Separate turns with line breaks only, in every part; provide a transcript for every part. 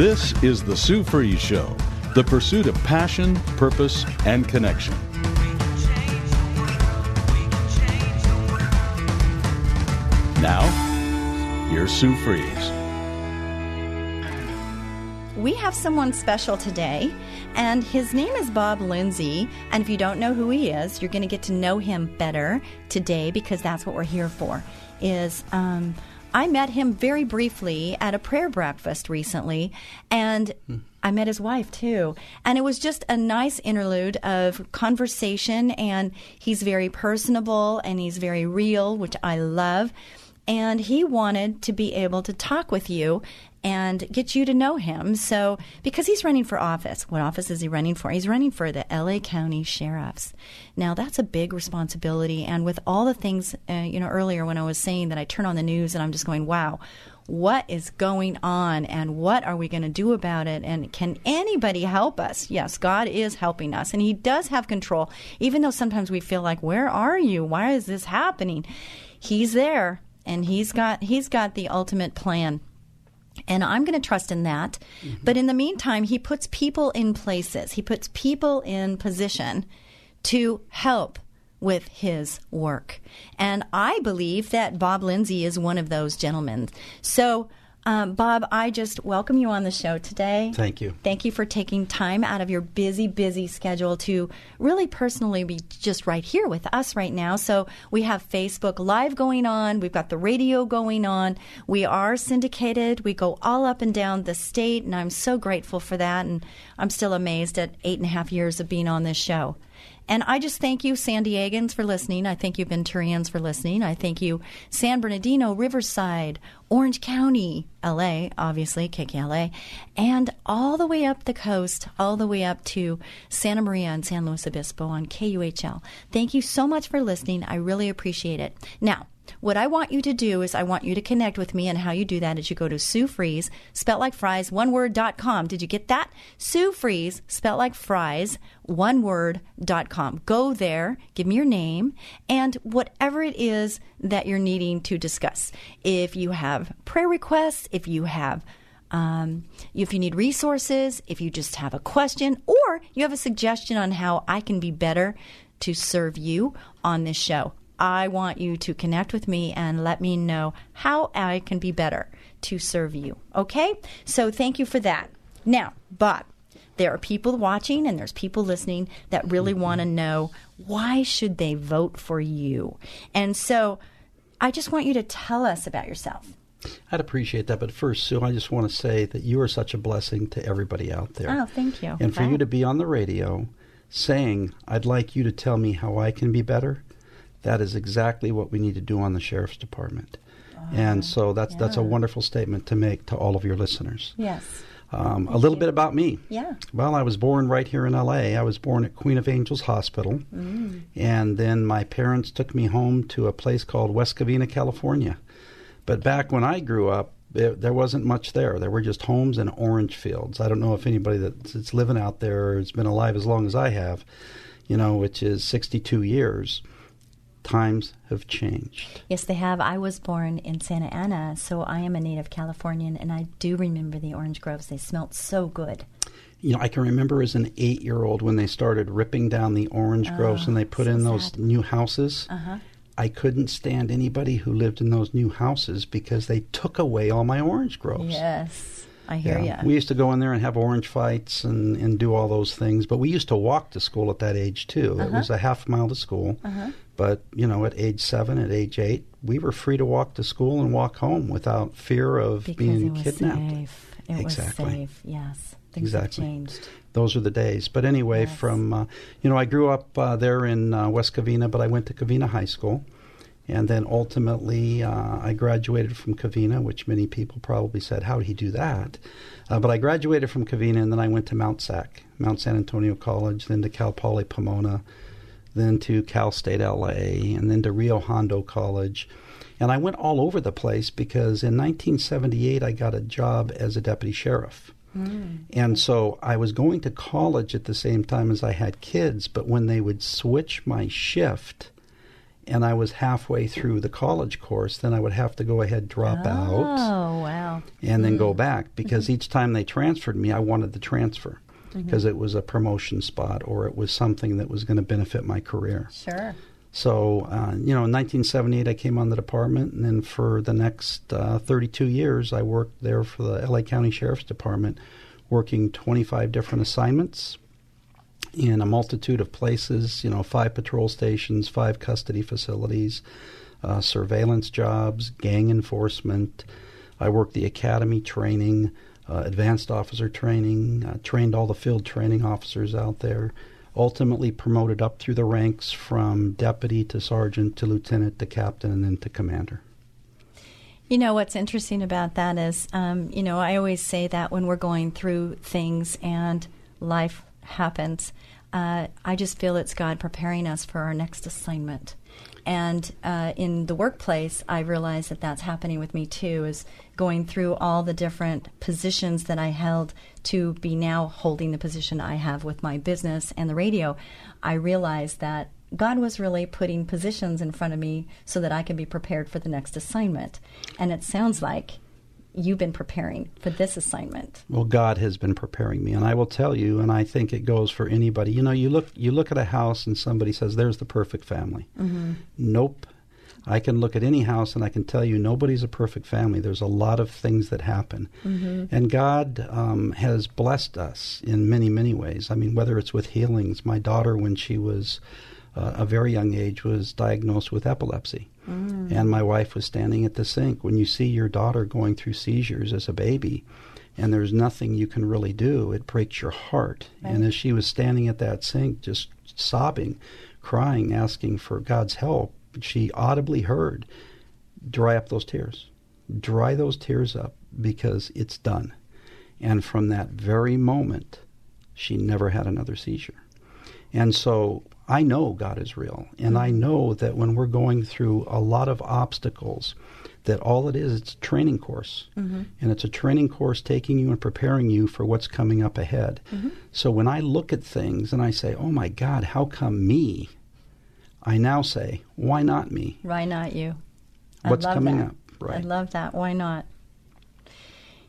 This is The Sue Fries Show, the pursuit of passion, purpose, and connection. Now, here's Sue Fries.
We have someone special today, and his name is Bob Lindsey. And if you don't know who he is, you're going to get to know him better today because that's what we're here for. Is um, I met him very briefly at a prayer breakfast recently, and hmm. I met his wife too. And it was just a nice interlude of conversation, and he's very personable and he's very real, which I love. And he wanted to be able to talk with you and get you to know him. So, because he's running for office, what office is he running for? He's running for the LA County Sheriffs. Now, that's a big responsibility. And with all the things, uh, you know, earlier when I was saying that I turn on the news and I'm just going, wow, what is going on and what are we going to do about it? And can anybody help us? Yes, God is helping us and He does have control, even though sometimes we feel like, where are you? Why is this happening? He's there and He's got, He's got the ultimate plan. And I'm going to trust in that. Mm-hmm. But in the meantime, he puts people in places, he puts people in position to help with his work. And I believe that Bob Lindsey is one of those gentlemen. So um, Bob, I just welcome you on the show today.
Thank you.
Thank you for taking time out of your busy, busy schedule to really personally be just right here with us right now. So we have Facebook Live going on, we've got the radio going on, we are syndicated, we go all up and down the state, and I'm so grateful for that. And I'm still amazed at eight and a half years of being on this show. And I just thank you, San Diegans, for listening. I thank you, Venturians, for listening. I thank you, San Bernardino, Riverside, Orange County, LA, obviously, KKLA, and all the way up the coast, all the way up to Santa Maria and San Luis Obispo on KUHL. Thank you so much for listening. I really appreciate it. Now, what I want you to do is I want you to connect with me, and how you do that is you go to Sue Fries, spelt like fries, one word, dot com. Did you get that? Sue Fries, spelt like fries, one word, dot com. Go there, give me your name, and whatever it is that you're needing to discuss. If you have prayer requests, if you have um, if you need resources, if you just have a question, or you have a suggestion on how I can be better to serve you on this show, I want you to connect with me and let me know how I can be better to serve you. Okay? So thank you for that. Now, but there are people watching and there's people listening that really mm-hmm. want to know why should they vote for you? And so I just want you to tell us about yourself.
I'd appreciate that. But first, Sue, I just want to say that you are such a blessing to everybody out there.
Oh, thank you.
And for you to be on the radio saying, I'd like you to tell me how I can be better, that is exactly what we need to do on the sheriff's department. and so that's yeah. that's a wonderful statement to make to all of your listeners.
Yes.
Um, a little you. bit about me.
Yeah.
Well, I was born right here in L.A. I was born at Queen of Angels Hospital, mm. and then my parents took me home to a place called West Covina, California. But back when I grew up, there, there wasn't much there. There were just homes and orange fields. I don't know if anybody that's living out there has been alive as long as I have, you know, which is 62 years times have changed.
Yes, they have. I was born in Santa Ana, so I am a native Californian, and I do remember the orange groves. They smelt so good.
You know, I can remember as an eight year old when they started ripping down the orange oh, groves and they put so in those sad. new houses. Uh-huh. I couldn't stand anybody who lived in those new houses because they took away all my orange groves.
Yes. I hear yeah.
you. We used to go in there and have orange fights and, and do all those things, but we used to walk to school at that age too. Uh-huh. It was a half mile to school. Uh-huh. But, you know, at age seven, at age eight, we were free to walk to school and walk home without fear of
because
being kidnapped.
Safe. It
exactly.
was safe, yes. Things
exactly. those are the days. But anyway,
Yes.
from uh, you know, I grew up uh, there in uh, West Covina, but I went to Covina High School, and then ultimately uh, I graduated from Covina, which many people probably said, "How did he do that?" Uh, but I graduated from Covina, and then I went to Mount Sac, Mount San Antonio College, then to Cal Poly Pomona, then to Cal State LA, and then to Rio Hondo College. And I went all over the place because in 1978 I got a job as a deputy sheriff. And so I was going to college at the same time as I had kids, but when they would switch my shift and I was halfway through the college course, then I would have to go ahead drop out
Oh, wow.
and then go back because each time they transferred me, I wanted the transfer because it was a promotion spot or it was something that was going to benefit my career.
Sure.
So, uh, you know, in 1978, I came on the department, and then for the next uh, 32 years, I worked there for the LA County Sheriff's Department, working 25 different assignments in a multitude of places, you know, five patrol stations, five custody facilities, uh, surveillance jobs, gang enforcement. I worked the academy training, uh, advanced officer training, uh, trained all the field training officers out there. Ultimately promoted up through the ranks from deputy to sergeant to lieutenant to captain and then to commander.
You know, what's interesting about that is, um, you know, I always say that when we're going through things and life happens, uh, I just feel it's God preparing us for our next assignment. And uh, in the workplace, I realize that that's happening with me too, is going through all the different positions that I held to be now holding the position I have with my business and the radio. I realize that God was really putting positions in front of me so that I could be prepared for the next assignment. And it sounds like you've been preparing for this assignment.
Well, God has been preparing me, and I will tell you, and I think it goes for anybody. You know, you look you look at a house, and somebody says, "There's the perfect family." Nope. I can look at any house, and I can tell you, nobody's a perfect family. There's a lot of things that happen, and God um, has blessed us in many, many ways. I mean, whether it's with healings. My daughter, when she was uh, a very young age, was diagnosed with epilepsy. And my wife was standing at the sink. When you see your daughter going through seizures as a baby, and there's nothing you can really do, it breaks your heart. And as she was standing at that sink, just sobbing, crying, asking for God's help, she audibly heard, Dry up those tears. Dry those tears up because it's done. And from that very moment, she never had another seizure. And so I know God is real. And I mm-hmm. know that when we're going through a lot of obstacles, that all it is, it's a training course. Mm-hmm. And it's a training course taking you and preparing you for what's coming up ahead. Mm-hmm. So when I look at things and I say, oh my God, how come me? I now say, why not me?
Why not you?
What's
I love
coming
that.
up? Right.
I love that. Why not?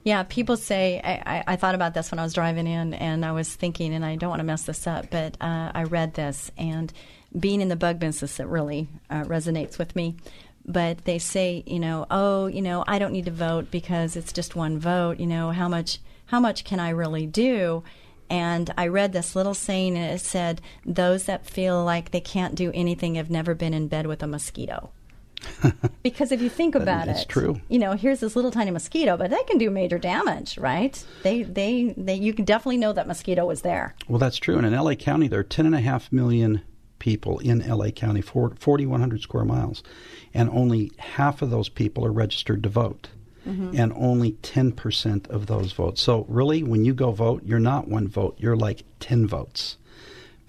Yeah, people say, I, I, I thought about this when I was driving in and I was thinking, and I don't want to mess this up, but uh, I read this, and being in the bug business, it really uh, resonates with me. But they say, you know, oh, you know, I don't need to vote because it's just one vote. You know, how much, how much can I really do? And I read this little saying, and it said, "Those that feel like they can't do anything have never been in bed with a mosquito." because if you think about it,
true.
You know, here's this little tiny mosquito, but they can do major damage, right? They, they, they. You can definitely know that mosquito was there.
Well, that's true. And in LA County, there are 10.5 million people in LA County, 4,100 square miles, and only half of those people are registered to vote. Mm-hmm. And only 10% of those vote. So, really, when you go vote, you're not one vote, you're like 10 votes.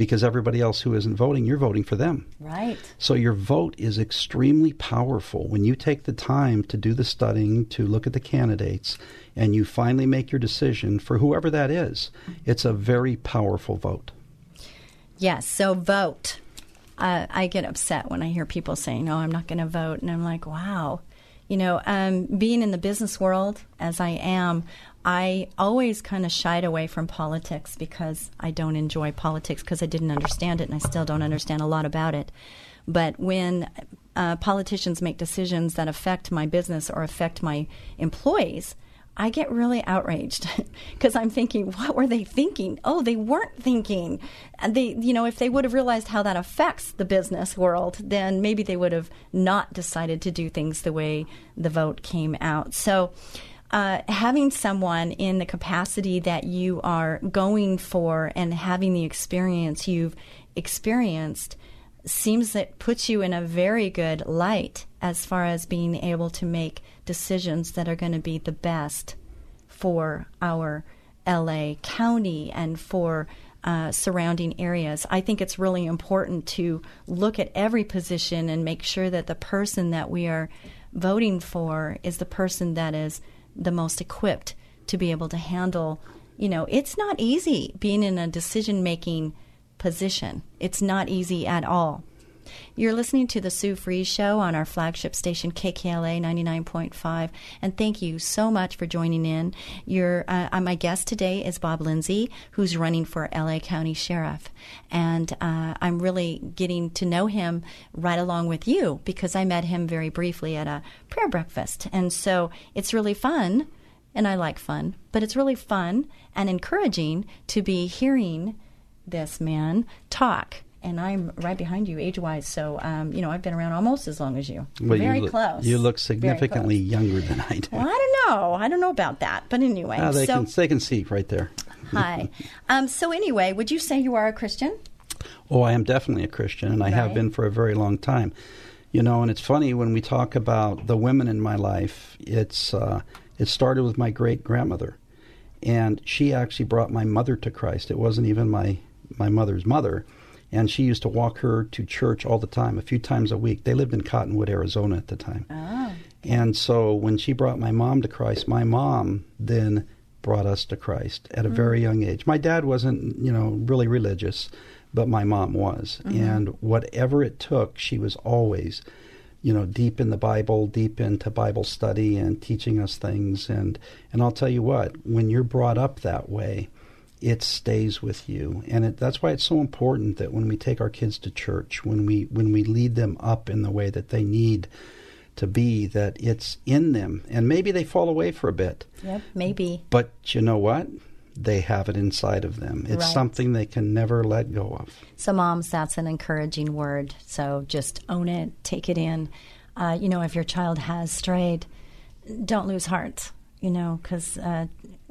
Because everybody else who isn't voting, you're voting for them.
Right.
So your vote is extremely powerful when you take the time to do the studying, to look at the candidates, and you finally make your decision for whoever that is. It's a very powerful vote.
Yes. So vote. Uh, I get upset when I hear people saying, "No, I'm not going to vote," and I'm like, "Wow." You know, um, being in the business world as I am, I always kind of shied away from politics because I don't enjoy politics because I didn't understand it and I still don't understand a lot about it. But when uh, politicians make decisions that affect my business or affect my employees, I get really outraged because I'm thinking, what were they thinking? Oh, they weren't thinking. And they, you know, if they would have realized how that affects the business world, then maybe they would have not decided to do things the way the vote came out. So, uh, having someone in the capacity that you are going for and having the experience you've experienced seems that puts you in a very good light as far as being able to make decisions that are going to be the best for our LA County and for uh, surrounding areas. I think it's really important to look at every position and make sure that the person that we are voting for is the person that is the most equipped to be able to handle. You know, it's not easy being in a decision making position. It's not easy at all. You're listening to the Sue Fries Show on our flagship station KKLA 99.5, and thank you so much for joining in. Your uh, my guest today is Bob Lindsey, who's running for LA County Sheriff, and uh, I'm really getting to know him right along with you because I met him very briefly at a prayer breakfast, and so it's really fun. And I like fun, but it's really fun and encouraging to be hearing this man talk and I'm right behind you age wise. So, um, you know, I've been around almost as long as you.
Well,
Very
you look,
close.
You look significantly younger than I do.
Well, I don't know. I don't know about that. But anyway.
Ah, they,
so,
can, they can see right there.
hi. Um, so, anyway, would you say you are a Christian?
Oh, I am definitely a Christian, and I
Right.
have been for a very long time. You know, and it's funny when we talk about the women in my life. It's uh, it started with my great grandmother, and she actually brought my mother to Christ. It wasn't even my my mother's mother, and she used to walk her to church all the time, a few times a week. They lived in Cottonwood, Arizona at the time.
Oh.
And so when she brought my mom to Christ, my mom then brought us to Christ at a mm-hmm. very young age. My dad wasn't, you know, really religious, but my mom was. Mm-hmm. And whatever it took, she was always, you know, deep in the Bible, deep into Bible study and teaching us things. And and I'll tell you what, when you're brought up that way, it stays with you and it, that's why it's so important that when we take our kids to church when we when we lead them up in the way that they need to be that it's in them and maybe they fall away for a bit
Yep, maybe.
but you know what they have it inside of them it's
Right.
something they can never let go of
So, moms, that's an encouraging word. So, just own it, take it in. Uh, you know, if your child has strayed, don't lose heart, you know, because uh,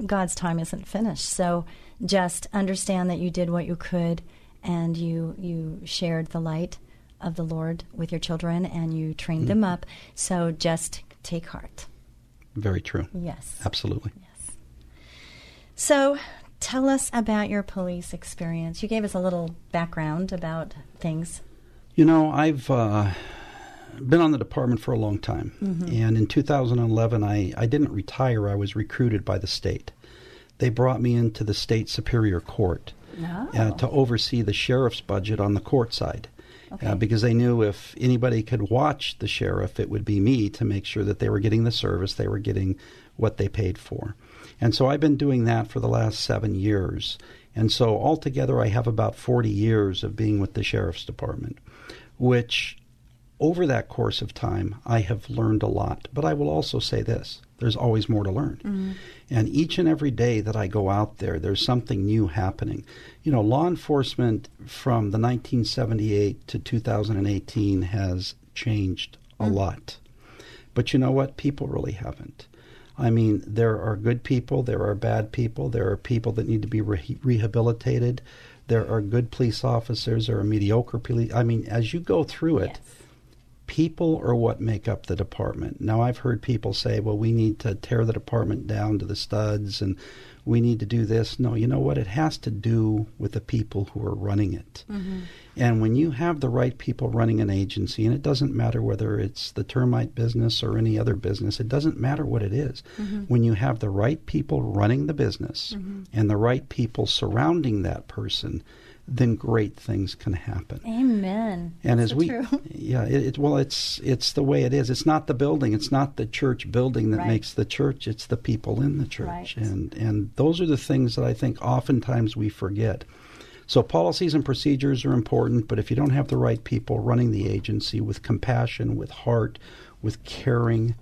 God's time isn't finished. So, just understand that you did what you could and you, you shared the light of the Lord with your children and you trained them up. So, just take heart.
very true
Yes.
absolutely Yes.
So, tell us about your police experience. You gave us a little background about things.
You know, I've uh, been on the department for a long time. And in 2011, I, I didn't retire. I was recruited by the state. They brought me into the state superior court uh, to oversee the sheriff's budget on the court side.
Okay.
Uh, because they knew if anybody could watch the sheriff, it would be me to make sure that they were getting the service, they were getting what they paid for. And so I've been doing that for the last seven years. And so altogether, I have about 40 years of being with the sheriff's department, which over that course of time, I have learned a lot. But I will also say this there's always more to learn. Mm-hmm. And each and every day that I go out there, there's something new happening. You know, law enforcement from the 1978 to 2018 has changed a mm. lot. But you know what? People really haven't. I mean, there are good people, there are bad people, there are people that need to be re- rehabilitated, there are good police officers, there are mediocre police. I mean, as you go through it, people are what make up the department. Now, I've heard people say, well, we need to tear the department down to the studs and we need to do this. No, you know what? It has to do with the people who are running it. Mm-hmm. And when you have the right people running an agency, and it doesn't matter whether it's the termite business or any other business, it doesn't matter what it is. Mm-hmm. When you have the right people running the business mm-hmm. and the right people surrounding that person, then great things can happen.
Amen.
And
That's
as
so
we,
true.
yeah, it, it, well, it's it's the way it is. It's not the building. It's not the church building that
Right.
makes the church. It's the people in the church,
Right.
and and those are the things that I think oftentimes we forget. So policies and procedures are important, but if you don't have the right people running the agency with compassion, with heart, with caring,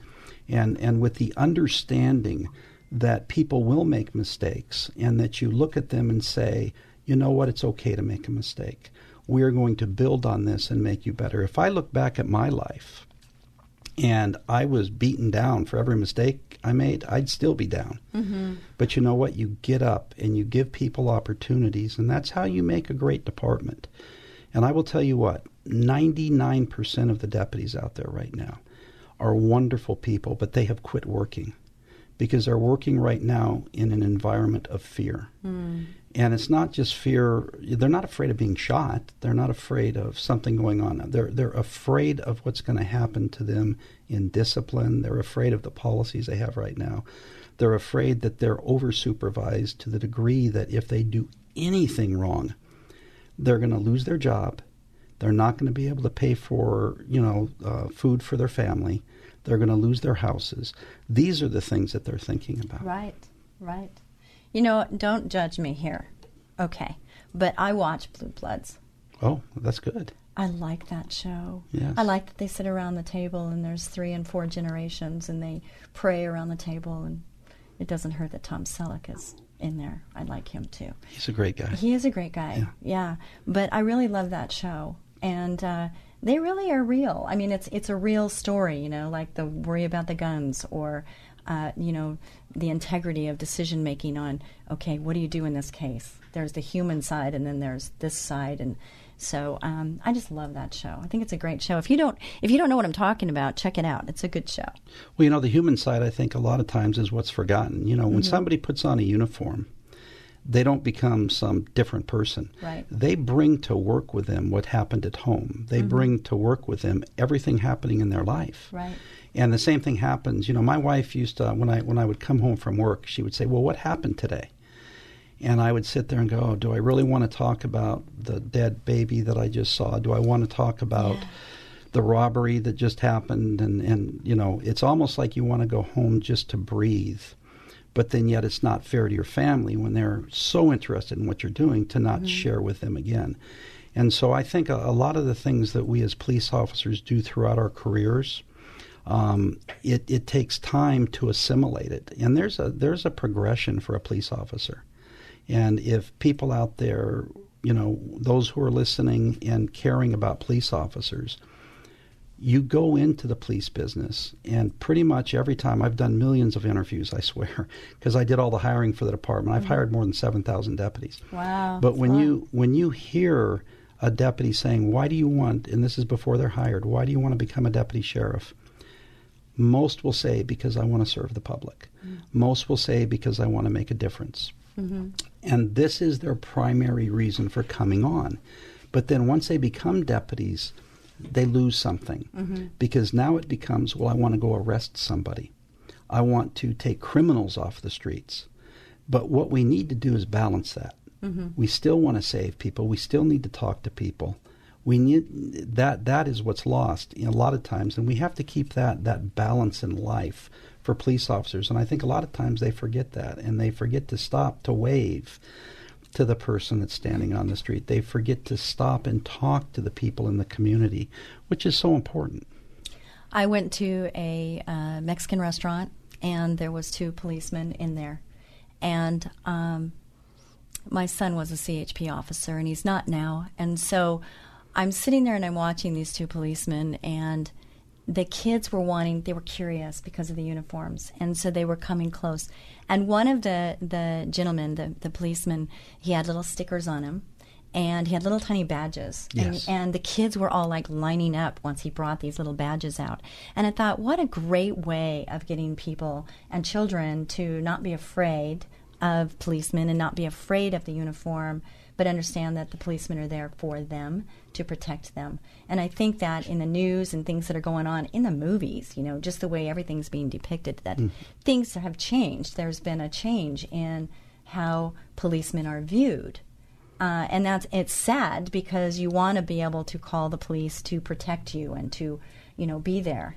and and with the understanding that people will make mistakes, and that you look at them and say, you know what, it's okay to make a mistake. We are going to build on this and make you better. If I look back at my life, and I was beaten down for every mistake I made, I'd still be down. Mm-hmm. But you know what? You get up and you give people opportunities, and that's how you make a great department. And I will tell you what, 99% of the deputies out there right now are wonderful people, but they have quit working because they're working right now in an environment of fear. Mm. And it's not just fear, they're not afraid of being shot. They're not afraid of something going on. They're, they're afraid of what's going to happen to them in discipline. They're afraid of the policies they have right now. They're afraid that they're over supervised to the degree that if they do anything wrong, they're going to lose their job. They're not going to be able to pay for, you know, uh, food for their family. They're going to lose their houses. These are the things that they're thinking about.
Right, right. You know, don't judge me here. Okay. But I watch Blue Bloods.
Oh, that's good.
I like that show.
Yes.
I like that they sit around the table and there's three and four generations and they pray around the table and it doesn't hurt that Tom Selleck is in there. I like him too.
He's a great guy.
He is a great guy. Yeah. yeah. But I really love that show. And uh, they really are real. I mean, it's it's a real story, you know, like the worry about the guns or uh, you know, the integrity of decision making on, okay, what do you do in this case? There's the human side, and then there's this side, and so um, I just love that show. I think it's a great show. If you don't, if you don't know what I'm talking about, check it out. It's a good show.
Well, you know, the human side, I think a lot of times is what's forgotten. You know, when mm-hmm. somebody puts on a uniform, they don't become some different person.
Right.
They bring to work with them what happened at home. They mm-hmm. bring to work with them everything happening in their life.
Right.
And the same thing happens. You know, my wife used to when I when I would come home from work, she would say, "Well, what happened today?" And I would sit there and go, oh, "Do I really want to talk about the dead baby that I just saw? Do I want to talk about?" Yeah. The robbery that just happened, and, and you know, it's almost like you want to go home just to breathe but then yet it's not fair to your family when they're so interested in what you're doing to not mm-hmm. share with them again. And so I think a, a, lot of the things that we as police officers do throughout our careers um, it, it takes time to assimilate it. And there's a there's a progression for a police officer. And if people out there, you know, those who are listening and caring about police officers, you go into the police business, and pretty much every time I've done millions of interviews, I swear, because I did all the hiring for the department. I've mm-hmm. hired more than seven thousand deputies.
Wow!
But when you when you hear a deputy saying, "Why do you want?" and this is before they're hired, "Why do you want to become a deputy sheriff?" Most will say because I want to serve the public. Mm-hmm. Most will say because I want to make a difference. Mm-hmm. And this is their primary reason for coming on. But then once they become deputies, they lose something mm-hmm. because now it becomes, well, I want to go arrest somebody. I want to take criminals off the streets. But what we need to do is balance that. Mm-hmm. We still want to save people. We still need to talk to people we need that that is what's lost a lot of times and we have to keep that that balance in life for police officers and i think a lot of times they forget that and they forget to stop to wave to the person that's standing on the street. They forget to stop and talk to the people in the community which is so important.
I went to a uh, mexican restaurant and there was two policemen in there and um, my son was a chp officer and he's not now and so I'm sitting there and I'm watching these two policemen, and the kids were wanting, they were curious because of the uniforms, and so they were coming close. And one of the, the gentlemen, the, the policeman, he had little stickers on him, and he had little tiny badges.
Yes.
And, and the kids were all like lining up once he brought these little badges out. And I thought, what a great way of getting people and children to not be afraid of policemen and not be afraid of the uniform but understand that the policemen are there for them to protect them. And I think that in the news and things that are going on in the movies, you know, just the way everything's being depicted, that mm. things have changed. There's been a change in how policemen are viewed. Uh, and that's it's sad because you want to be able to call the police to protect you and to, you know, be there.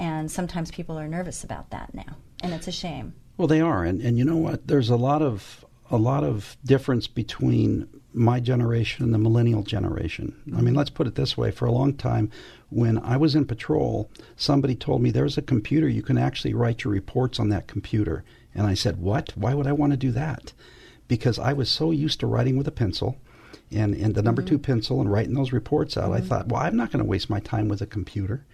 And sometimes people are nervous about that now, and it's a shame.
Well, they are, and and you know what? There's a lot of a lot of difference between my generation and the millennial generation. Mm-hmm. I mean, let's put it this way for a long time, when I was in patrol, somebody told me there's a computer, you can actually write your reports on that computer. And I said, What? Why would I want to do that? Because I was so used to writing with a pencil and, and the number mm-hmm. two pencil and writing those reports out. Mm-hmm. I thought, Well, I'm not going to waste my time with a computer.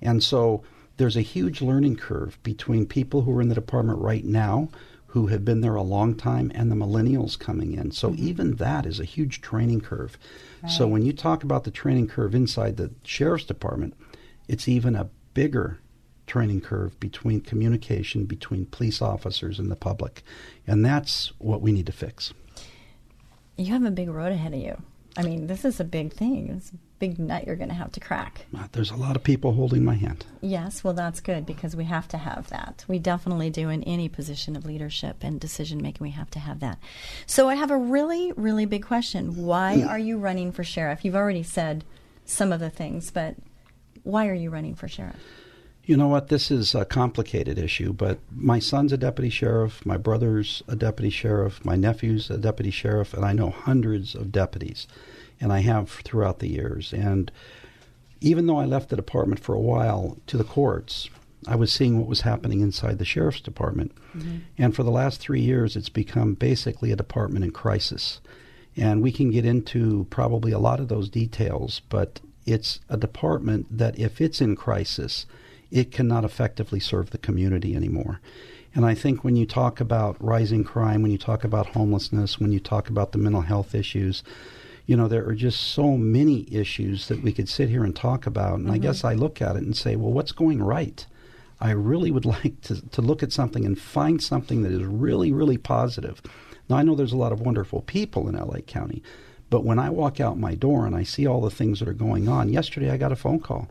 And so there's a huge learning curve between people who are in the department right now who have been there a long time and the millennials coming in. So mm-hmm. even that is a huge training curve. Right. So when you talk about the training curve inside the sheriff's department, it's even a bigger training curve between communication between police officers and the public. And that's what we need to fix.
You have a big road ahead of you. I mean, this is a big thing. It's a big nut you're going to have to crack.
Uh, there's a lot of people holding my hand.
Yes, well, that's good because we have to have that. We definitely do in any position of leadership and decision making. We have to have that. So, I have a really, really big question. Why are you running for sheriff? You've already said some of the things, but why are you running for sheriff?
You know what? This is a complicated issue, but my son's a deputy sheriff, my brother's a deputy sheriff, my nephew's a deputy sheriff, and I know hundreds of deputies, and I have throughout the years. And even though I left the department for a while to the courts, I was seeing what was happening inside the sheriff's department. Mm-hmm. And for the last three years, it's become basically a department in crisis. And we can get into probably a lot of those details, but it's a department that, if it's in crisis, it cannot effectively serve the community anymore. And I think when you talk about rising crime, when you talk about homelessness, when you talk about the mental health issues, you know, there are just so many issues that we could sit here and talk about. And mm-hmm. I guess I look at it and say, well, what's going right? I really would like to, to look at something and find something that is really, really positive. Now, I know there's a lot of wonderful people in LA County, but when I walk out my door and I see all the things that are going on, yesterday I got a phone call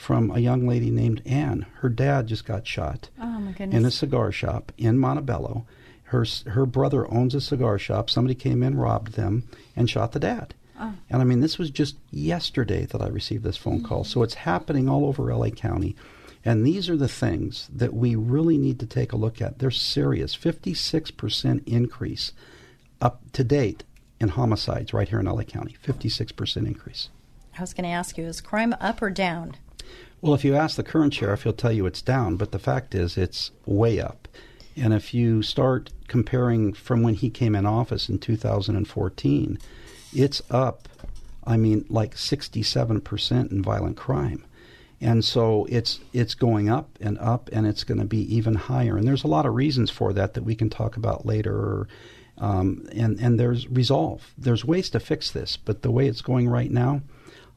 from a young lady named Anne. Her dad just got shot
oh,
in a cigar shop in Montebello. Her her brother owns a cigar shop. Somebody came in, robbed them, and shot the dad. Oh. And I mean, this was just yesterday that I received this phone call. Mm-hmm. So it's happening all over LA County. And these are the things that we really need to take a look at. They're serious. 56% increase up to date in homicides right here in LA County. 56% increase.
I was going to ask you, is crime up or down?
Well, if you ask the current sheriff, he'll tell you it's down, but the fact is it's way up. And if you start comparing from when he came in office in 2014, it's up, I mean, like 67% in violent crime. And so it's it's going up and up, and it's going to be even higher. And there's a lot of reasons for that that we can talk about later. Um, and and there's resolve. There's ways to fix this, but the way it's going right now,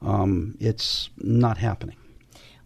um, it's not happening.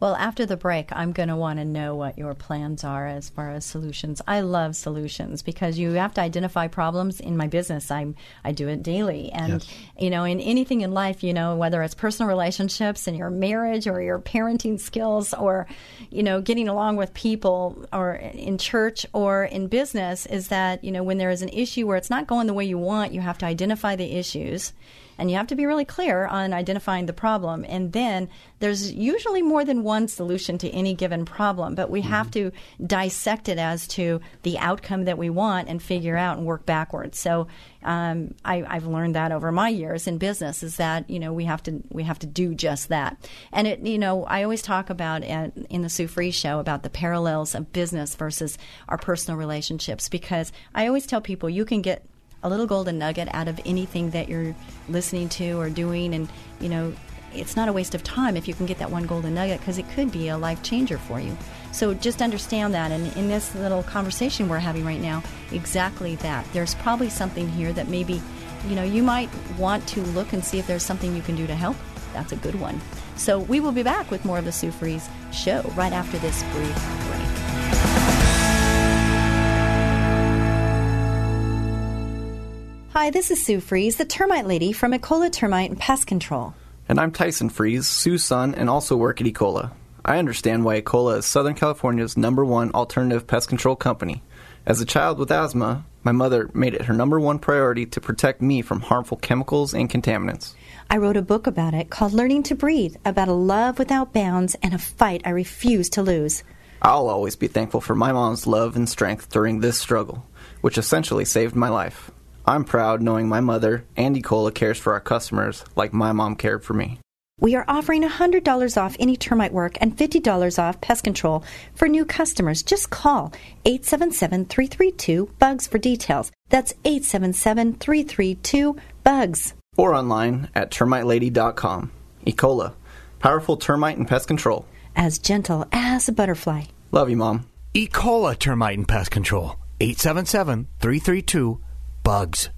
Well, after the break, I'm going to want to know what your plans are as far as solutions. I love solutions because you have to identify problems in my business. I I do it daily, and yes. you know, in anything in life, you know, whether it's personal relationships and your marriage or your parenting skills, or you know, getting along with people, or in church or in business, is that you know when there is an issue where it's not going the way you want, you have to identify the issues and you have to be really clear on identifying the problem. And then there's usually more than one solution to any given problem, but we mm-hmm. have to dissect it as to the outcome that we want and figure out and work backwards. So um, I, have learned that over my years in business is that you know we have to we have to do just that. And it you know I always talk about at, in the Sue Fries show about the parallels of business versus our personal relationships because I always tell people you can get a little golden nugget out of anything that you're listening to or doing. And you know it's not a waste of time if you can get that one golden nugget because it could be a life changer for you. So just understand that. And in this little conversation we're having right now exactly that. There's probably something here that maybe you know you might want to look and see if there's something you can do to help. That's a good one. So we will be back with more of the sue fries show right after this brief break Hi, this is Sue Fries, the termite lady from Ecola Termite and Pest Control.
And I'm Tyson Fries, Sue's son, and also work at Ecola. I understand why Ecola is Southern California's number one alternative pest control company. As a child with asthma, my mother made it her number one priority to protect me from harmful chemicals and contaminants.
I wrote a book about it called Learning to Breathe, about a love without bounds and a fight I refuse to lose.
I'll always be thankful for my mom's love and strength during this struggle, which essentially saved my life. I'm proud knowing my mother, and Ecola, cares for our customers like my mom cared for me.
We are offering $100 off any termite work and $50 off pest control for new customers. Just call 877 332 BUGS for details. That's 877 332 BUGS.
Or online at termitelady.com. Ecola, powerful termite and pest control.
as gentle as a butterfly.
Love you, Mom.
E. coli termite and pest control. 877 332 BUGS.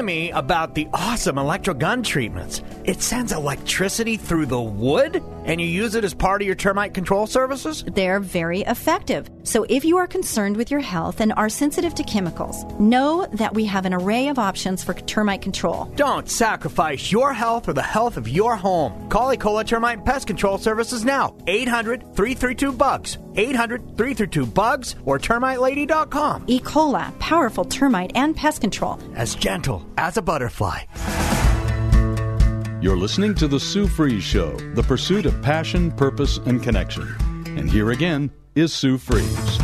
me about the awesome electro gun treatments. It sends electricity through the wood, and you use it as part of your termite control services?
They're very effective. So if you are concerned with your health and are sensitive to chemicals, know that we have an array of options for termite control.
Don't sacrifice your health or the health of your home. Call Ecola Termite and Pest Control Services now. 800 332 BUGS. 800 332 BUGS or termitelady.com.
E. coli, powerful termite and pest control.
As gentle as a butterfly.
You're listening to The Sue Fries Show, the pursuit of passion, purpose, and connection. And here again is Sue Fries.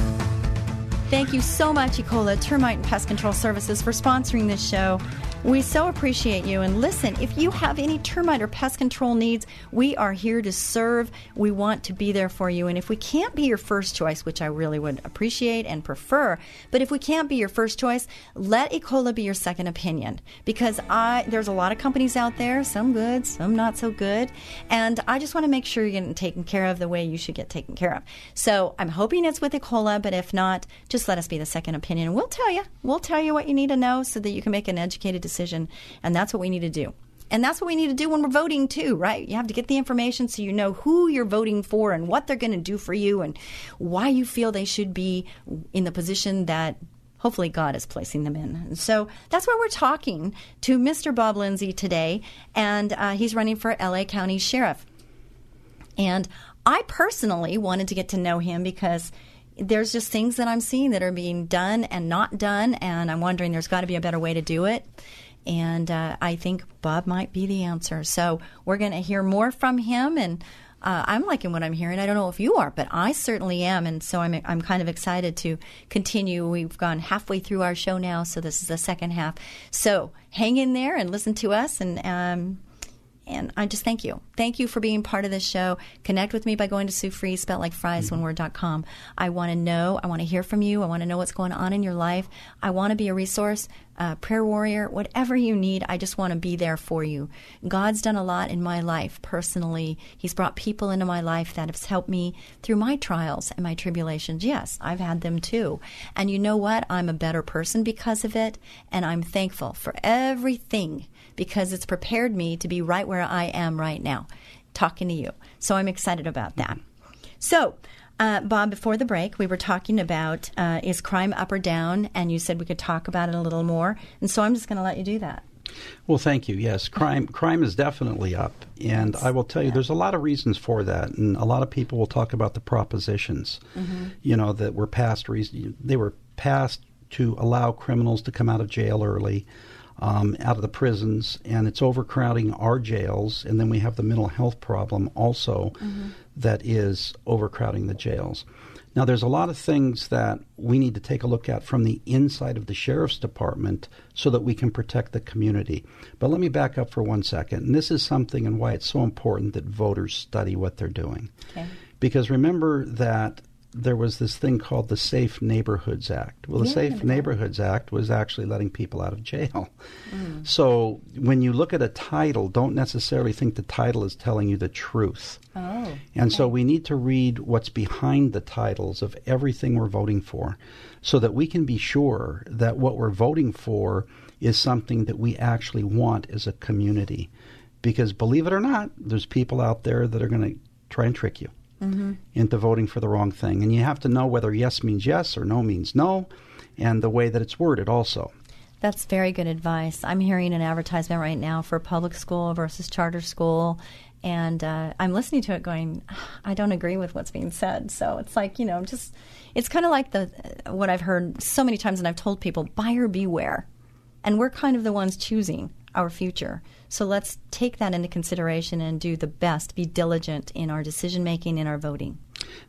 Thank you so much, Ecola Termite and Pest Control Services, for sponsoring this show. We so appreciate you. And listen, if you have any termite or pest control needs, we are here to serve. We want to be there for you. And if we can't be your first choice, which I really would appreciate and prefer, but if we can't be your first choice, let Ecola be your second opinion. Because I there's a lot of companies out there, some good, some not so good. And I just want to make sure you're getting taken care of the way you should get taken care of. So I'm hoping it's with Ecola, but if not, just let us be the second opinion. We'll tell you. We'll tell you what you need to know so that you can make an educated decision. And that's what we need to do. And that's what we need to do when we're voting too, right? You have to get the information so you know who you're voting for and what they're going to do for you and why you feel they should be in the position that hopefully God is placing them in. So that's why we're talking to Mr. Bob Lindsey today, and uh, he's running for LA County Sheriff. And I personally wanted to get to know him because there's just things that I'm seeing that are being done and not done, and I'm wondering there's got to be a better way to do it. And uh, I think Bob might be the answer. So we're going to hear more from him, and uh, I'm liking what I'm hearing. I don't know if you are, but I certainly am, and so I'm I'm kind of excited to continue. We've gone halfway through our show now, so this is the second half. So hang in there and listen to us, and um, and I just thank you. Thank you for being part of this show. Connect with me by going to Sue Fries, spelled like fries, one word.com. I want to know, I want to hear from you. I want to know what's going on in your life. I want to be a resource, uh, prayer warrior, whatever you need. I just want to be there for you. God's done a lot in my life personally. He's brought people into my life that have helped me through my trials and my tribulations. Yes, I've had them too. And you know what? I'm a better person because of it. And I'm thankful for everything because it's prepared me to be right where I am right now, talking to you. So I'm excited about that. So, uh, Bob, before the break, we were talking about uh, is crime up or down, and you said we could talk about it a little more. And so I'm just going to let you do that.
Well, thank you. Yes, crime crime is definitely up, and I will tell you, there's a lot of reasons for that, and a lot of people will talk about the propositions, you know, that were passed. Reason they were passed to allow criminals to come out of jail early, um, out of the prisons, and it's overcrowding our jails, and then we have the mental health problem also that is overcrowding the jails. Now, there's a lot of things that we need to take a look at from the inside of the sheriff's department so that we can protect the community. But let me back up for one second. And this is something and why it's so important that voters study what they're doing.
Okay.
Because remember that there was this thing called the Safe Neighborhoods Act. Well, the
Yeah,
Safe. Neighborhoods Act was actually letting people out of jail. So when you look at a title, don't necessarily think the title is telling you the truth.
Oh.
And so we need to read what's behind the titles of everything we're voting for so that we can be sure that what we're voting for is something that we actually want as a community. Because believe it or not, there's people out there that are going to try and trick you into voting for the wrong thing. And you have to know whether yes means yes or no means no, and the way that it's worded also.
That's very good advice. I'm hearing an advertisement right now for public school versus charter school. And uh, I'm listening to it going, I don't agree with what's being said. So it's like, you know, just, it's kind of like the what I've heard so many times and I've told people buyer beware. And we're kind of the ones choosing our future. So let's take that into consideration and do the best, be diligent in our decision making and our voting.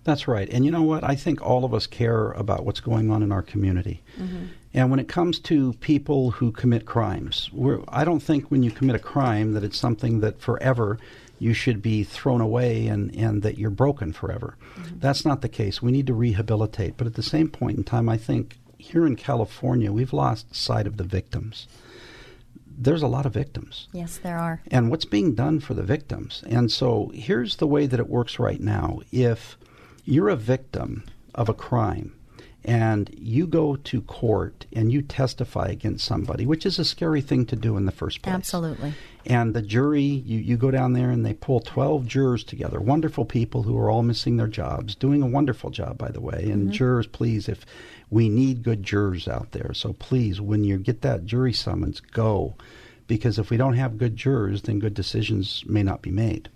That's right. And you know what? I think all of us care about what's going on in our community. Mm-hmm. And when it comes to people who commit crimes, I don't think when you commit a crime that it's something that forever you should be thrown away and, and that you're broken forever. Mm-hmm. That's not the case. We need to rehabilitate. But at the same point in time, I think here in California, we've lost sight of the victims. There's a lot of victims.
Yes, there are.
And what's being done for the victims? And so here's the way that it works right now. If you're a victim of a crime, and you go to court and you testify against somebody, which is a scary thing to do in the first place.
Absolutely.
And the jury, you, you go down there and they pull 12 jurors together, wonderful people who are all missing their jobs, doing a wonderful job, by the way. And mm-hmm. jurors, please, if we need good jurors out there, so please, when you get that jury summons, go. Because if we don't have good jurors, then good decisions may not be made.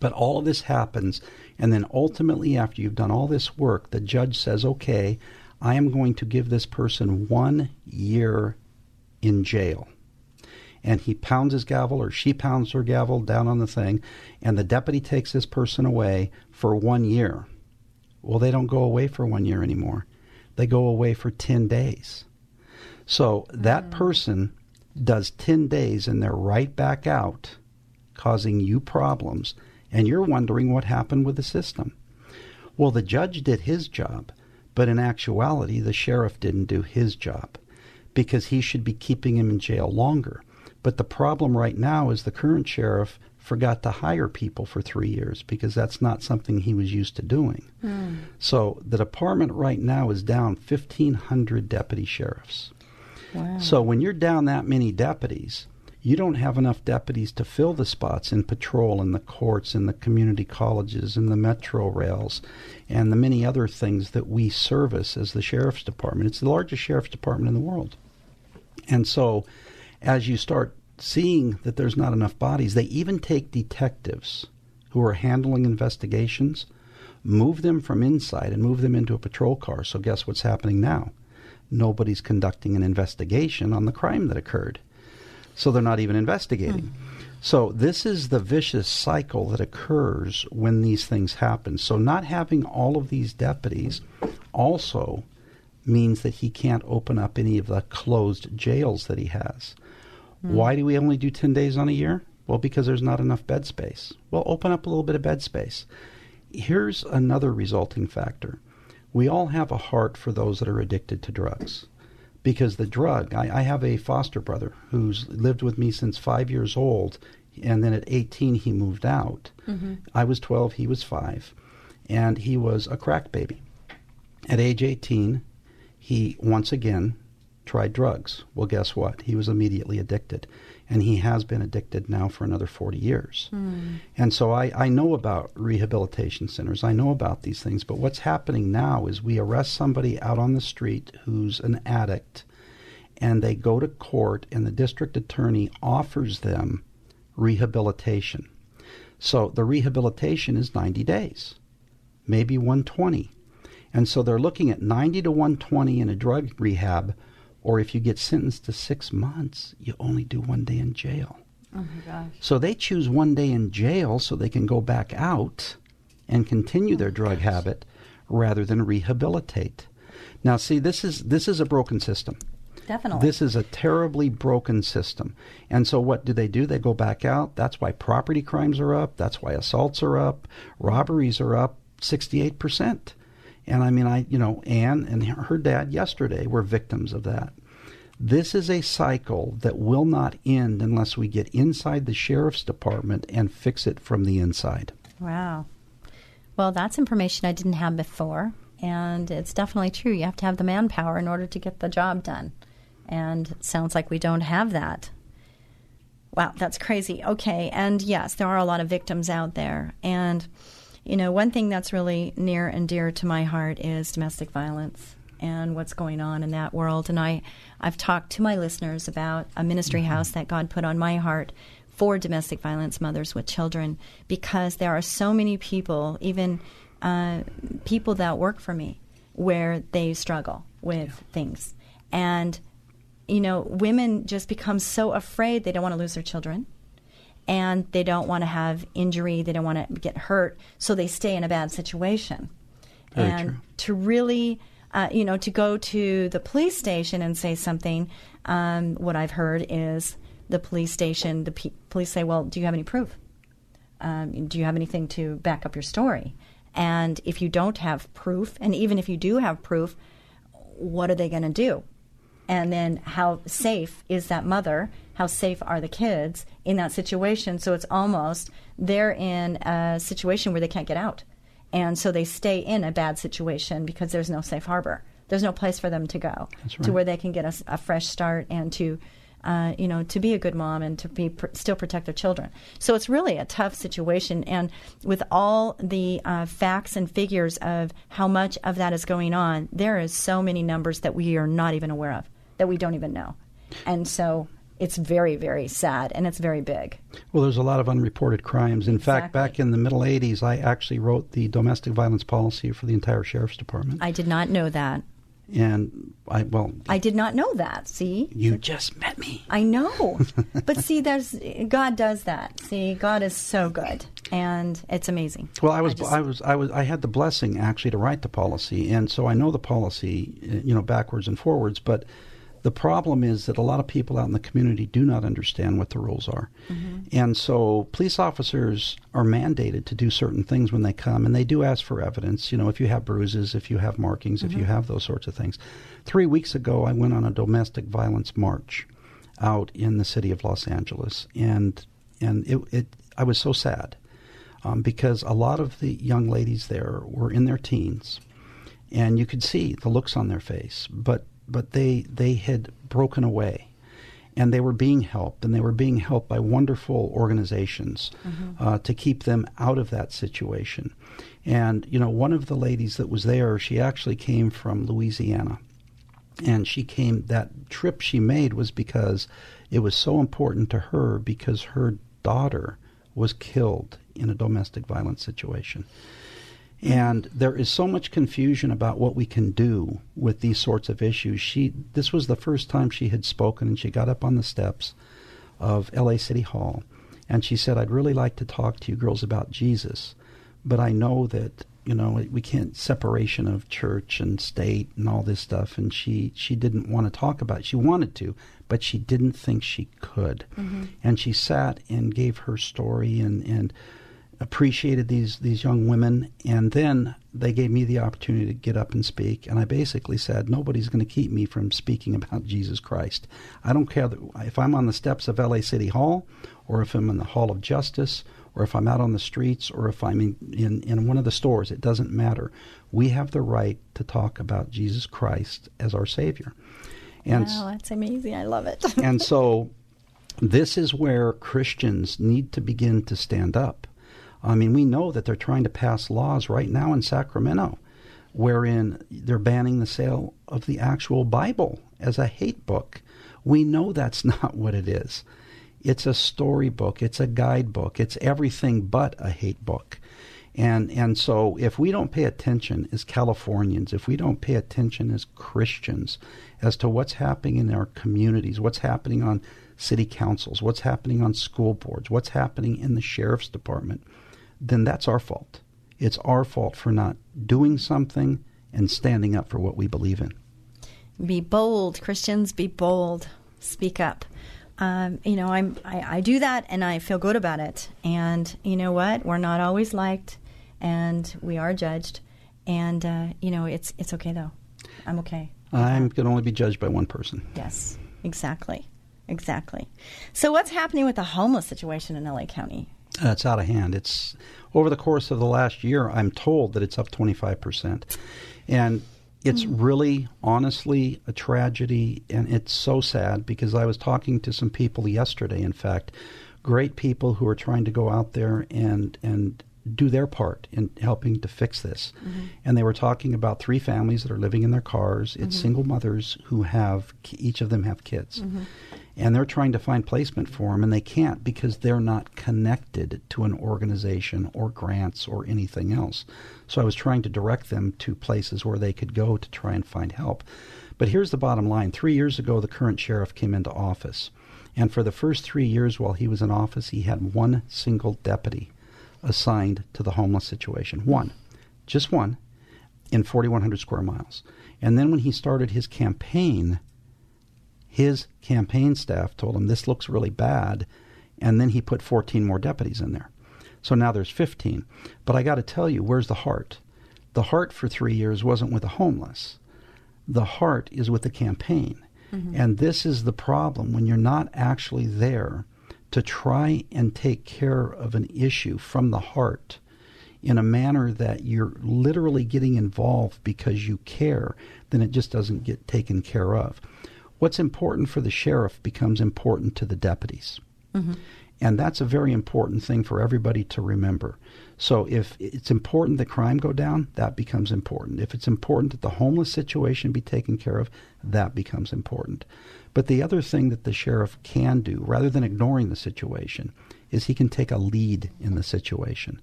But all of this happens and then ultimately, after you've done all this work, the judge says, okay, I am going to give this person one year in jail. And he pounds his gavel, or she pounds her gavel down on the thing, and the deputy takes this person away for one year. Well, they don't go away for one year anymore. They go away for 10 days. So that mm. person does 10 days and they're right back out, causing you problems and you're wondering what happened with the system. Well, the judge did his job, but in actuality, the sheriff didn't do his job because he should be keeping him in jail longer. But the problem right now is the current sheriff forgot to hire people for three years because that's not something he was used to doing. Mm. So the department right now is down 1,500 deputy sheriffs. Wow. So when you're down that many deputies, you don't have enough deputies to fill the spots in patrol in the courts in the community colleges in the metro rails and the many other things that we service as the sheriff's department it's the largest sheriff's department in the world and so as you start seeing that there's not enough bodies they even take detectives who are handling investigations move them from inside and move them into a patrol car so guess what's happening now nobody's conducting an investigation on the crime that occurred so they're not even investigating. Mm. So this is the vicious cycle that occurs when these things happen. So not having all of these deputies also means that he can't open up any of the closed jails that he has. Mm. Why do we only do 10 days on a year? Well, because there's not enough bed space. Well, open up a little bit of bed space. Here's another resulting factor. We all have a heart for those that are addicted to drugs because the drug. I, I have a foster brother who's lived with me since five years old, and then at 18 he moved out. Mm-hmm. I was 12, he was five, and he was a crack baby. At age 18, he once again tried drugs. Well, guess what? He was immediately addicted and he has been addicted now for another 40 years. Mm. And so I, I know about rehabilitation centers, I know about these things, but what's happening now is we arrest somebody out on the street who's an addict, and they go to court, and the district attorney offers them rehabilitation. So the rehabilitation is 90 days, maybe 120. And so they're looking at 90 to 120 in a drug rehab or if you get sentenced to six months, you only do one day in jail.
Oh my gosh.
So they choose one day in jail so they can go back out and continue oh their drug gosh. habit rather than rehabilitate. Now see this is this is a broken system.
Definitely.
This is a terribly broken system. And so what do they do? They go back out. That's why property crimes are up. That's why assaults are up. Robberies are up 68%. And I mean, I, you know, Anne and her dad yesterday were victims of that. This is a cycle that will not end unless we get inside the sheriff's department and fix it from the inside.
Wow. Well, that's information I didn't have before. And it's definitely true. You have to have the manpower in order to get the job done. And it sounds like we don't have that. Wow, that's crazy. Okay. And yes, there are a lot of victims out there. And you know, one thing that's really near and dear to my heart is domestic violence and what's going on in that world. And I, I've talked to my listeners about a ministry mm-hmm. house that God put on my heart for domestic violence mothers with children because there are so many people, even uh, people that work for me, where they struggle with yeah. things. And, you know, women just become so afraid they don't want to lose their children and they don't want to have injury, they don't want to get hurt, so they stay in a bad situation.
Very
and
true.
to really, uh, you know, to go to the police station and say something, um, what I've heard is the police station, the pe- police say, well, do you have any proof? Um, do you have anything to back up your story? And if you don't have proof, and even if you do have proof, what are they going to do? And then how safe is that mother? How safe are the kids in that situation? So it's almost they're in a situation where they can't get out. And so they stay in a bad situation because there's no safe harbor. There's no place for them to go
That's
to where they can get a fresh start and to, uh, you know, to be a good mom and to be pr- still protect their children. So it's really a tough situation. And with all the uh, facts and figures of how much of that is going on, there is so many numbers that we are not even aware of, that we don't even know. And so it's very, very sad and it's very big.
Well, there's a lot of unreported crimes. In fact, back in the middle 80s, I actually wrote the domestic violence policy for the entire sheriff's department.
I did not know that.
and I, well,
I did not know that. See?
you just met me.
I know. but see, there's God does that. See, God is so good, and it's amazing.
Well, I was,
just-
I, was, I was, I had the blessing actually to write the policy, and so I know the policy, uh, you know, backwards and forwards. But the problem is that a lot of people out in the community do not understand what the rules are, and so police officers are mandated to do certain things when they come, and they do ask for evidence. You know, if you have bruises, if you have markings, if you have those sorts of things. Three weeks ago, I went on a domestic violence march out in the city of Los Angeles, and and it, it I was so sad um, because a lot of the young ladies there were in their teens, and you could see the looks on their face, but but they they had broken away, and they were being helped, and they were being helped by wonderful organizations uh, to keep them out of that situation. And you know, one of the ladies that was there, she actually came from Louisiana. And she came that trip she made was because it was so important to her because her daughter was killed in a domestic violence situation and there is so much confusion about what we can do with these sorts of issues. She this was the first time she had spoken and she got up on the steps of LA City Hall and she said I'd really like to talk to you girls about Jesus but I know that you know we can't separation of church and state and all this stuff. And she she didn't want to talk about it. She wanted to but she didn't think she could. Mm-hmm. And she sat and gave her story and and appreciated these these young women and then they gave me the opportunity to get up and speak and I basically said nobody's going to keep me from speaking about Jesus Christ. I don't care that, if I'm on the steps of LA City Hall or if I'm in the Hall of Justice or if I'm out on the streets or if I'm in, in, in one of the stores, it doesn't matter. We have the right to talk about Jesus Christ as our Savior. And
wow, that's amazing. I love it.
and so this is where Christians need to begin to stand up. I mean, we know that they're trying to pass laws right now in Sacramento wherein they're banning the sale of the actual Bible as a hate book. We know that's not what it is. It's a storybook, it's a guidebook, it's everything but a hate book. And and so if we don't pay attention as Californians, if we don't pay attention as Christians as to what's happening in our communities, what's happening on city councils, what's happening on school boards, what's happening in the sheriff's department, then that's our fault. It's our fault for not doing something and standing up for what we believe in.
be bold, Christians. Be bold. Speak up. Um, you know, I'm I, I do that, and I feel good about it. And you know what? We're not always liked, and we are judged. And uh, you know, it's it's okay though. I'm okay.
I'm can only be judged by one person.
Yes, exactly, exactly. So, what's happening with the homeless situation in LA County?
Uh, it's out of hand. It's over the course of the last year. I'm told that it's up 25 percent, and it's hmm. really, honestly, a tragedy, and it's so sad because I was talking to some people yesterday. In fact, great people who are trying to go out there and and do their part in helping to fix this. Mm-hmm. And they were talking about three families that are living in their cars. It's mm-hmm. single mothers who have each of them have kids mm-hmm. And they're trying to find placement for them, and they can't because they're not connected to an organization or grants or anything else. So I was trying to direct them to places where they could go to try and find help. But here's the bottom line three years ago, the current sheriff came into office. And for the first three years while he was in office, he had one single deputy assigned to the homeless situation. One. Just one in 4,100 square miles. And then when he started his campaign, his campaign staff told him this looks really bad. And then he put 14 more deputies in there. So now there's 15. But I got to tell you, where's the heart? The heart for three years wasn't with the homeless. The heart is with the campaign. Mm-hmm. And this is the problem when you're not actually there to try and take care of an issue from the heart in a manner that you're literally getting involved because you care, then it just doesn't get taken care of. What's important for the sheriff becomes important to the deputies. Mm-hmm. And that's a very important thing for everybody to remember. So if it's important that crime go down, that becomes important. If it's important that the homeless situation be taken care of, that becomes important. But the other thing that the sheriff can do, rather than ignoring the situation, is he can take a lead in the situation.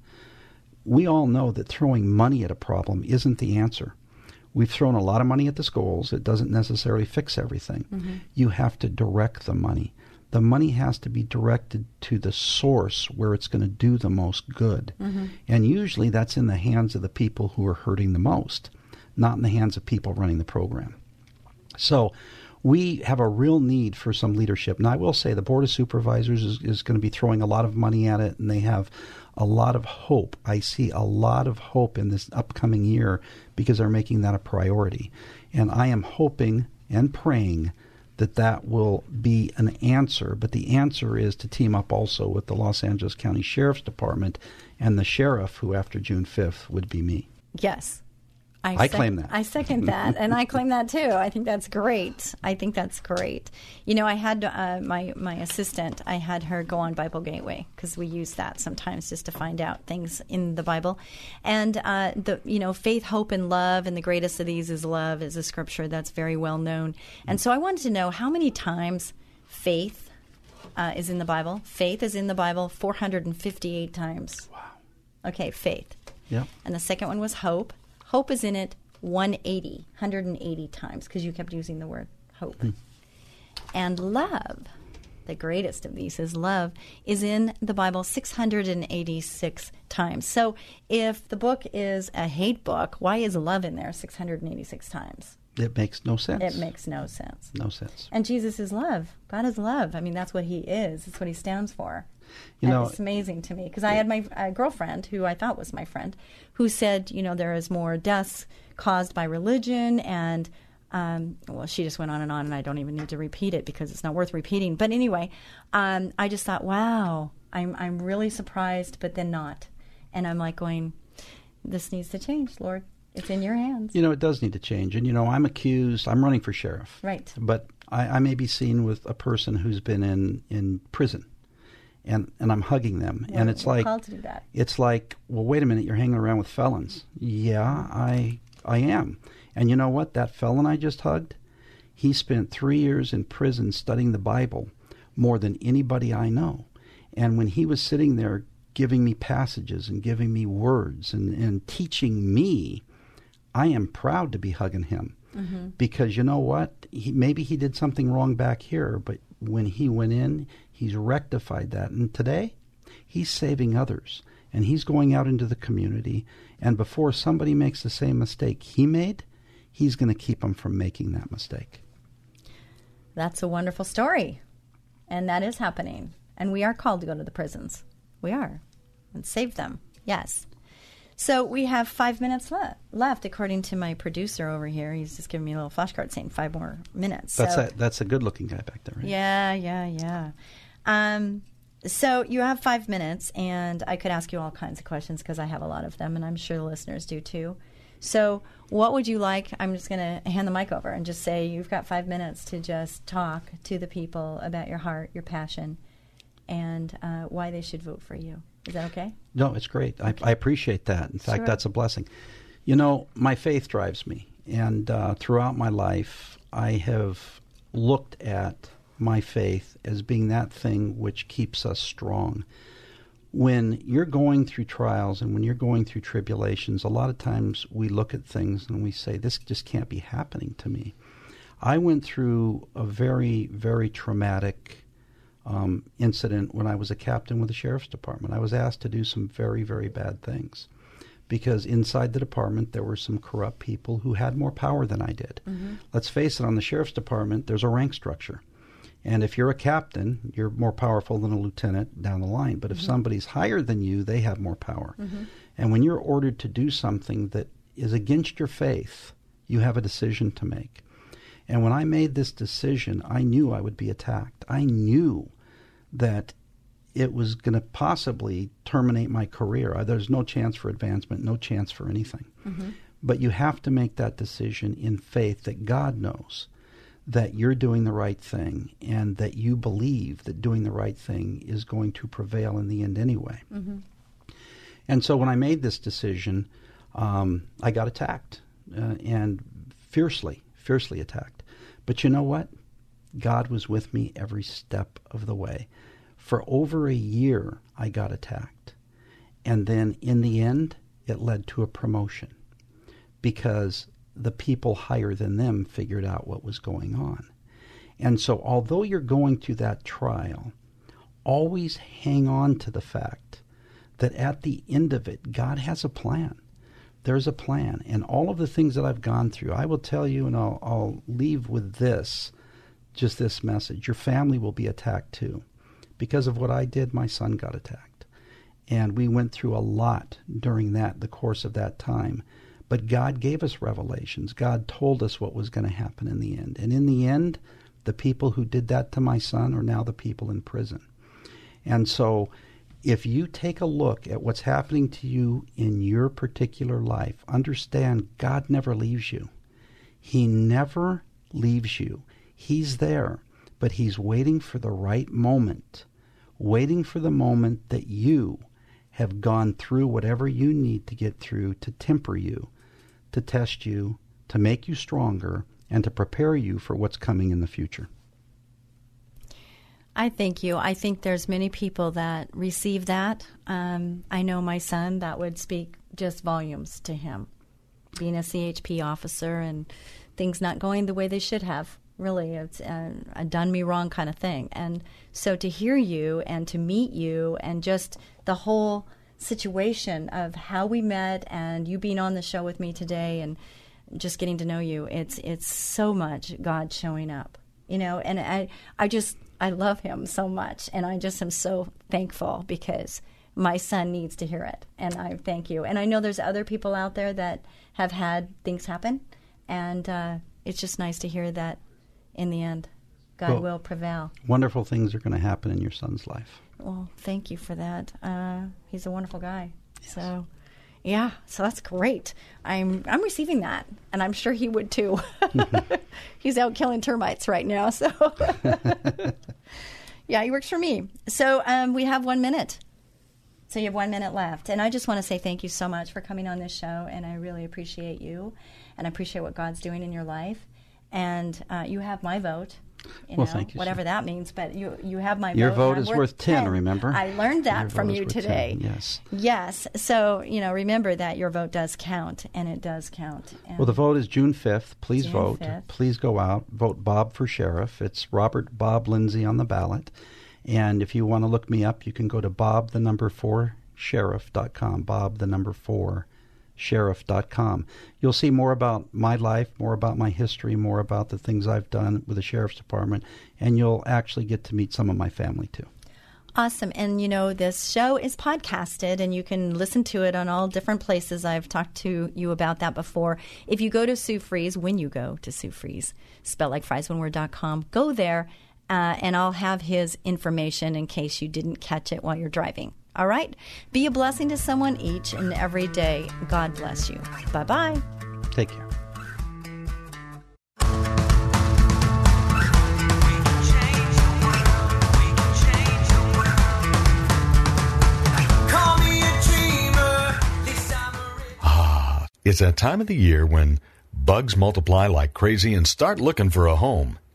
We all know that throwing money at a problem isn't the answer. We've thrown a lot of money at the schools. It doesn't necessarily fix everything. Mm-hmm. You have to direct the money the money has to be directed to the source where it's going to do the most good. Mm-hmm. And usually that's in the hands of the people who are hurting the most, not in the hands of people running the program. So we have a real need for some leadership. And I will say the Board of Supervisors is, is going to be throwing a lot of money at it, and they have a lot of hope. I see a lot of hope in this upcoming year because they're making that a priority. And I am hoping and praying that that will be an answer. But the answer is to team up also with the Los Angeles County Sheriff's Department and the sheriff, who after June 5th would be me.
Yes.
I, I sec- claim that.
I second that, and I claim that too. I think that's great. I think that's great. You know, I had uh, my my assistant. I had her go on Bible Gateway because we use that sometimes just to find out things in the Bible, and uh, the you know faith, hope, and love, and the greatest of these is love is a scripture that's very well known. And so I wanted to know how many times faith uh, is in the Bible. Faith is in the Bible 458 times.
Wow.
Okay, faith.
Yeah.
And the second one was hope. Hope is in it 180, 180 times because you kept using the word hope. Mm. And love, the greatest of these is love, is in the Bible 686 times. So if the book is a hate book, why is love in there 686 times?
It makes no sense.
It makes no sense.
No sense.
And Jesus is love. God is love. I mean, that's what He is. That's what He stands for.
You know,
it's amazing to me because I had my uh, girlfriend, who I thought was my friend, who said, you know, there is more deaths caused by religion and. Um, well, she just went on and on, and I don't even need to repeat it because it's not worth repeating. But anyway, um, I just thought, wow, I'm I'm really surprised, but then not, and I'm like going, this needs to change, Lord. It's in your hands.
You know, it does need to change. And, you know, I'm accused, I'm running for sheriff.
Right.
But I, I may be seen with a person who's been in, in prison and and I'm hugging them,
we're,
and it's like it's like, well, wait a minute, you're hanging around with felons. Yeah, I I am, and you know what? That felon I just hugged, he spent three years in prison studying the Bible more than anybody I know, and when he was sitting there giving me passages and giving me words and, and teaching me, I am proud to be hugging him. Mm-hmm. Because you know what? He, maybe he did something wrong back here, but when he went in, He's rectified that. And today, he's saving others. And he's going out into the community. And before somebody makes the same mistake he made, he's going to keep them from making that mistake.
That's a wonderful story. And that is happening. And we are called to go to the prisons. We are. And save them. Yes. So we have five minutes le- left, according to my producer over here. He's just giving me a little flashcard saying five more minutes.
That's
so,
a that's a good looking guy back there. Right?
Yeah, yeah, yeah. Um, so you have five minutes, and I could ask you all kinds of questions because I have a lot of them, and I'm sure the listeners do too. So, what would you like? I'm just going to hand the mic over and just say you've got five minutes to just talk to the people about your heart, your passion, and uh, why they should vote for you. Is that okay?
No, it's great. I, I, appreciate that. In fact, sure. that's a blessing. You know, my faith drives me, and uh, throughout my life, I have looked at my faith as being that thing which keeps us strong. When you're going through trials and when you're going through tribulations, a lot of times we look at things and we say, This just can't be happening to me. I went through a very, very traumatic um, incident when I was a captain with the sheriff's department. I was asked to do some very, very bad things because inside the department there were some corrupt people who had more power than I did. Mm-hmm. Let's face it, on the sheriff's department, there's a rank structure. And if you're a captain, you're more powerful than a lieutenant down the line. But if mm-hmm. somebody's higher than you, they have more power. Mm-hmm. And when you're ordered to do something that is against your faith, you have a decision to make. And when I made this decision, I knew I would be attacked. I knew that it was going to possibly terminate my career. There's no chance for advancement, no chance for anything. Mm-hmm. But you have to make that decision in faith that God knows that you're doing the right thing and that you believe that doing the right thing is going to prevail in the end anyway. Mm-hmm. And so when I made this decision, um, I got attacked uh, and fiercely, fiercely attacked. But you know what? God was with me every step of the way. For over a year, I got attacked. And then in the end, it led to a promotion because the people higher than them figured out what was going on. And so, although you're going through that trial, always hang on to the fact that at the end of it, God has a plan. There's a plan. And all of the things that I've gone through, I will tell you, and I'll, I'll leave with this just this message your family will be attacked too. Because of what I did, my son got attacked. And we went through a lot during that, the course of that time. But God gave us revelations. God told us what was going to happen in the end. And in the end, the people who did that to my son are now the people in prison. And so, if you take a look at what's happening to you in your particular life, understand God never leaves you. He never leaves you. He's there, but He's waiting for the right moment waiting for the moment that you have gone through whatever you need to get through to temper you, to test you, to make you stronger, and to prepare you for what's coming in the future.
I thank you. I think there's many people that receive that. Um, I know my son that would speak just volumes to him, being a CHP officer and things not going the way they should have really it's a, a, done me wrong kind of thing and so to hear you and to meet you and just the whole situation of how we met and you being on the show with me today and just getting to know you. It's it's so much god showing up you know and i i just i love him so much. And i just am so thankful because my son needs to hear it. And i thank you. And i know there's other people out there that have had things happen. And uh, it's just nice to hear that in the end, God well, will prevail.
Wonderful things are going to happen in your son's life.
Well, thank you for that. Uh, he's a wonderful guy. Yes. So, yeah, so that's great. I'm I'm receiving that, and I'm sure he would too. he's out killing termites right now, so yeah, he works for me. So um, we have one minute. So you have one minute left, and I just want to say thank you so much for coming on this show, and I really appreciate you, and I appreciate what God's doing in your life and uh, you have my vote. You
well,
know,
thank you.
Whatever that means, but you you have my vote.
Your
vote.
vote is worth 10, 10, remember?
I learned that
your
from you today.
10, yes.
Yes. So, you know, remember that your vote does count, and it does count.
And well, the vote is June 5th. Please
June
vote.
5th.
Please go out. Vote Bob for sheriff. It's Robert Bob Lindsey on the ballot. And if you want to look me up, you can go to bob the number four sheriff.com. Bob the number four sheriff.com. You'll see more about my life, more about my history, more about the things I've done with the sheriff's department, and you'll actually get to meet some of my family too.
Awesome. And you know, this show is podcasted and you can listen to it on all different places. I've talked to you about that before. If you go to Sue Fries, when you go to Sue Fries, spell like fries one word.com, go there uh, and I'll have his information in case you didn't catch it while you're driving. All right? Be a blessing to someone each and every day. God bless you. Bye bye.
Take care.
Ah, it's that time of the year when bugs multiply like crazy and start looking for a home